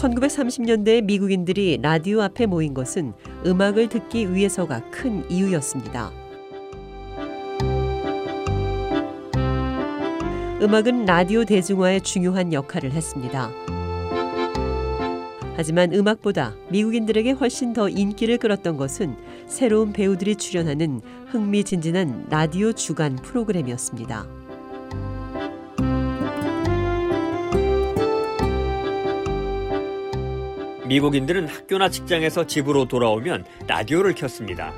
(1930년대) 미국인들이 라디오 앞에 모인 것은 음악을 듣기 위해서가 큰 이유였습니다. 음악은 라디오 대중화에 중요한 역할을 했습니다. 하지만 음악보다 미국인들에게 훨씬 더 인기를 끌었던 것은 새로운 배우들이 출연하는 흥미진진한 라디오 주간 프로그램이었습니다. 미국인들은 학교나 직장에서 집으로 돌아오면 라디오를 켰습니다.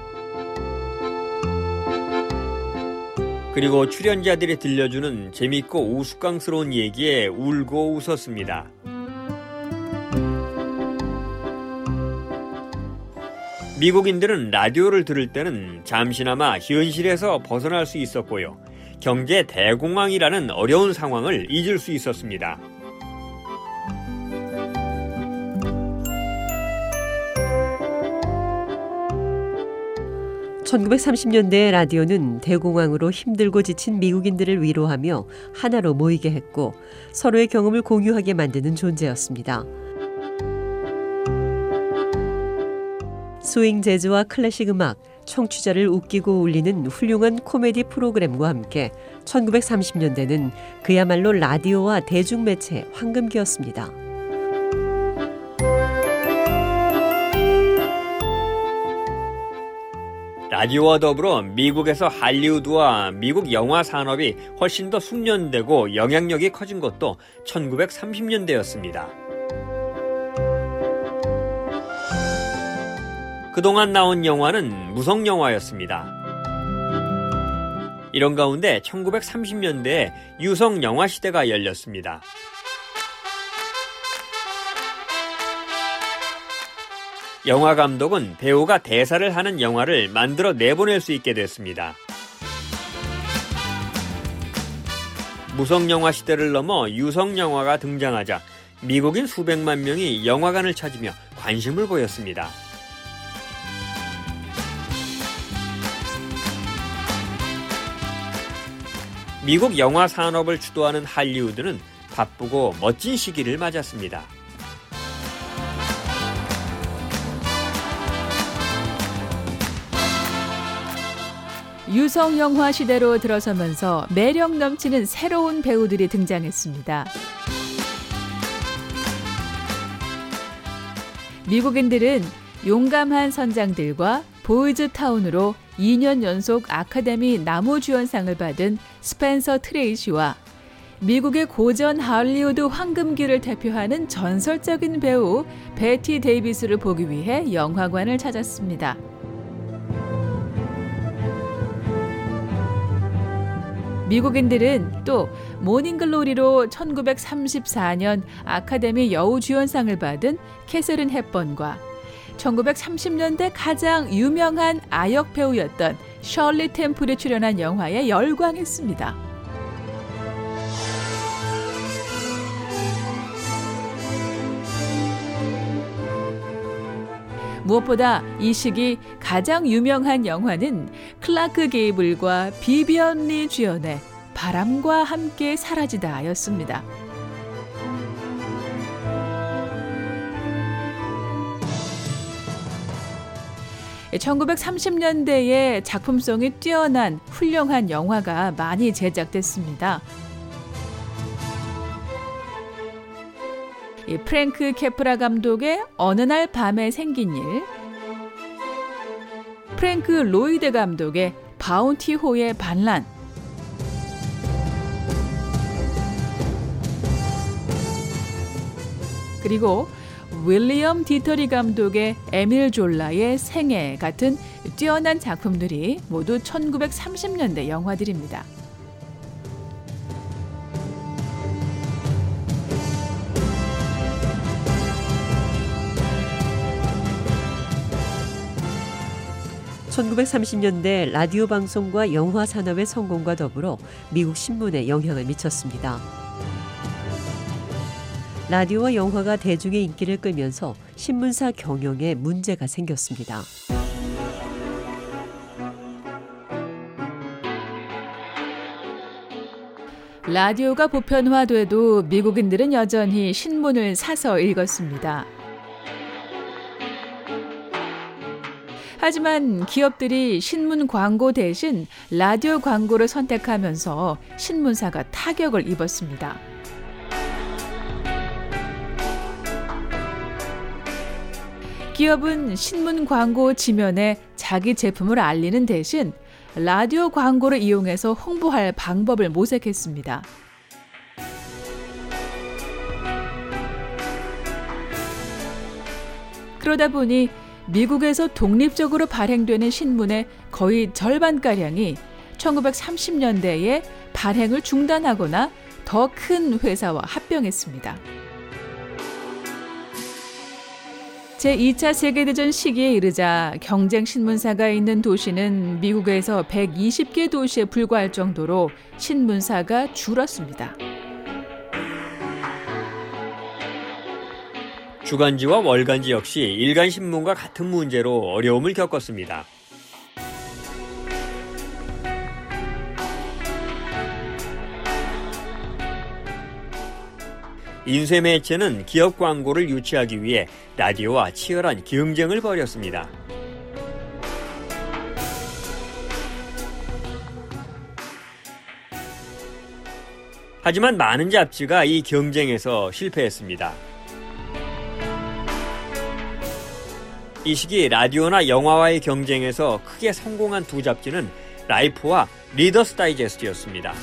그리고 출연자들이 들려주는 재밌고 우스꽝스러운 얘기에 울고 웃었습니다. 미국인들은 라디오를 들을 때는 잠시나마 현실에서 벗어날 수 있었고요. 경제 대공황이라는 어려운 상황을 잊을 수 있었습니다. 1930년대 라디오는 대공황으로 힘들고 지친 미국인들을 위로하며 하나로 모이게 했고 서로의 경험을 공유하게 만드는 존재였습니다. 스윙 재즈와 클래식 음악, 청취자를 웃기고 울리는 훌륭한 코미디 프로그램과 함께 1930년대는 그야말로 라디오와 대중매체 황금기였습니다. 라디오와 더불어 미국에서 할리우드와 미국 영화 산업이 훨씬 더 숙련되고 영향력이 커진 것도 1930년대였습니다. 그동안 나온 영화는 무성 영화였습니다. 이런 가운데 1930년대에 유성 영화 시대가 열렸습니다. 영화 감독은 배우가 대사를 하는 영화를 만들어 내보낼 수 있게 됐습니다. 무성 영화 시대를 넘어 유성 영화가 등장하자 미국인 수백만 명이 영화관을 찾으며 관심을 보였습니다. 미국 영화 산업을 주도하는 할리우드는 바쁘고 멋진 시기를 맞았습니다. 유성 영화 시대로 들어서면서 매력 넘치는 새로운 배우들이 등장했습니다. 미국인들은 용감한 선장들과 Boys Town으로 2년 연속 아카데미 남우주연상을 받은 스펜서 트레이시와 미국의 고전 할리우드 황금기를 대표하는 전설적인 배우 베티 데이비스를 보기 위해 영화관을 찾았습니다. 미국인들은 또 모닝글로리로 1934년 아카데미 여우주연상을 받은 캐서린 헵번과 1930년대 가장 유명한 아역 배우였던 셜리 템플이 출연한 영화에 열광했습니다. 무엇보다 이 시기 가장 유명한 영화는 클라크 게이블과 비비언 리 주연의 바람과 함께 사라지다 였습니다. (1930년대에) 작품성이 뛰어난 훌륭한 영화가 많이 제작됐습니다. 프랭크 카프라 감독의 어느 날 밤에 생긴 일, 프랭크 로이드 감독의 바운티호의 반란, 그리고 윌리엄 디터리 감독의 에밀 졸라의 생애 같은 뛰어난 작품들이 모두 1930년대 영화들입니다. 1930년대 라디오 방송과 영화 산업의 성공과 더불어 미국 신문에 영향을 미쳤습니다. 라디오와 영화가 대중의 인기를 끌면서 신문사 경영에 문제가 생겼습니다. 라디오가 보편화돼도 미국인들은 여전히 신문을 사서 읽었습니다. 하지만 기업들이 신문 광고 대신 라디오 광고를 선택하면서 신문사가 타격을 입었습니다. 기업은 신문 광고 지면에 자기 제품을 알리는 대신 라디오 광고를 이용해서 홍보할 방법을 모색했습니다. 그러다 보니 미국에서 독립적으로 발행되는 신문의 거의 절반가량이 1930년대에 발행을 중단하거나 더 큰 회사와 합병했습니다. 제2차 세계대전 시기에 이르자 경쟁 신문사가 있는 도시는 미국에서 120개 도시에 불과할 정도로 신문사가 줄었습니다. 주간지와 월간지 역시 일간 신문과 같은 문제로 어려움을 겪었습니다. 인쇄 매체는 기업 광고를 유치하기 위해 라디오와 치열한 경쟁을 벌였습니다. 하지만 많은 잡지가 이 경쟁에서 실패했습니다. 이 시기 라디오나 영화와의 경쟁에서 크게 성공한 두 잡지는 라이프와 리더스 다이제스트였습니다.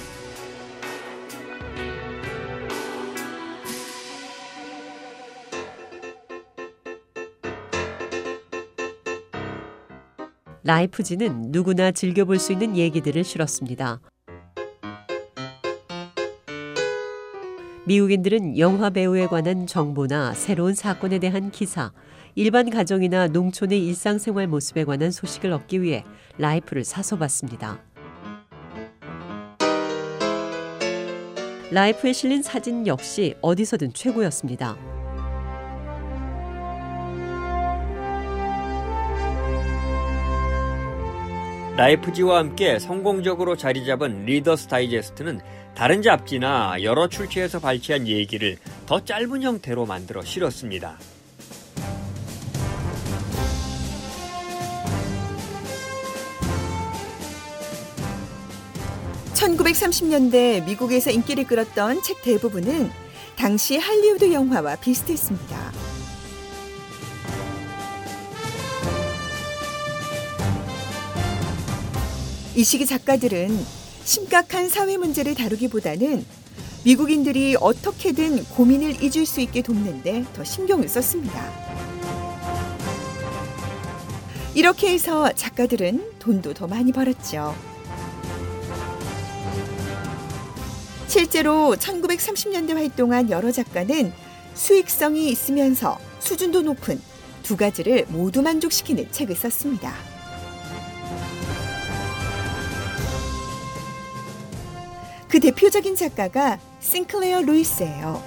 라이프지는 누구나 즐겨볼 수 있는 얘기들을 실었습니다. 미국인들은 영화 배우에 관한 정보나 새로운 사건에 대한 기사, 일반 가정이나 농촌의 일상생활 모습에 관한 소식을 얻기 위해 라이프를 사서 봤습니다. 라이프에 실린 사진 역시 어디서든 최고였습니다. 라이프지와 함께 성공적으로 자리 잡은 리더스 다이제스트는 다른 잡지나 여러 출처에서 발췌한 얘기를 더 짧은 형태로 만들어 실었습니다. (1930년대) 미국에서 인기를 끌었던 책 대부분은 당시 할리우드 영화와 비슷했습니다. 이 시기 작가들은 심각한 사회 문제를 다루기보다는 미국인들이 어떻게든 고민을 잊을 수 있게 돕는데 더 신경을 썼습니다. 이렇게 해서 작가들은 돈도 더 많이 벌었죠. 실제로 1930년대 활동한 여러 작가는 수익성이 있으면서 수준도 높은 두 가지를 모두 만족시키는 책을 썼습니다. 그 대표적인 작가가 싱클레어 루이스예요.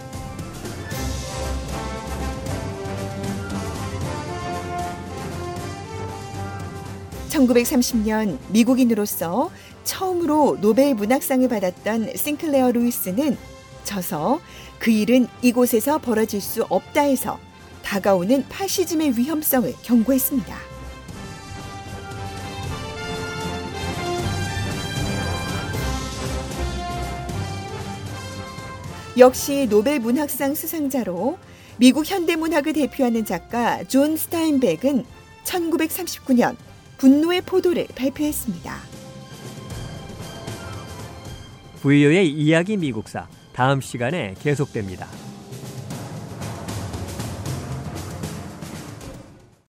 (1930년) 미국인으로서 처음으로 노벨 문학상을 받았던 싱클레어 루이스는 저서 그 일은 이곳에서 벌어질 수 없다에서 다가오는 파시즘의 위험성을 경고했습니다. 역시 노벨 문학상 수상자로 미국 현대문학을 대표하는 작가 존 스타인벡은 1939년 분노의 포도를 발표했습니다. VOA 이야기 미국사 다음 시간에 계속됩니다.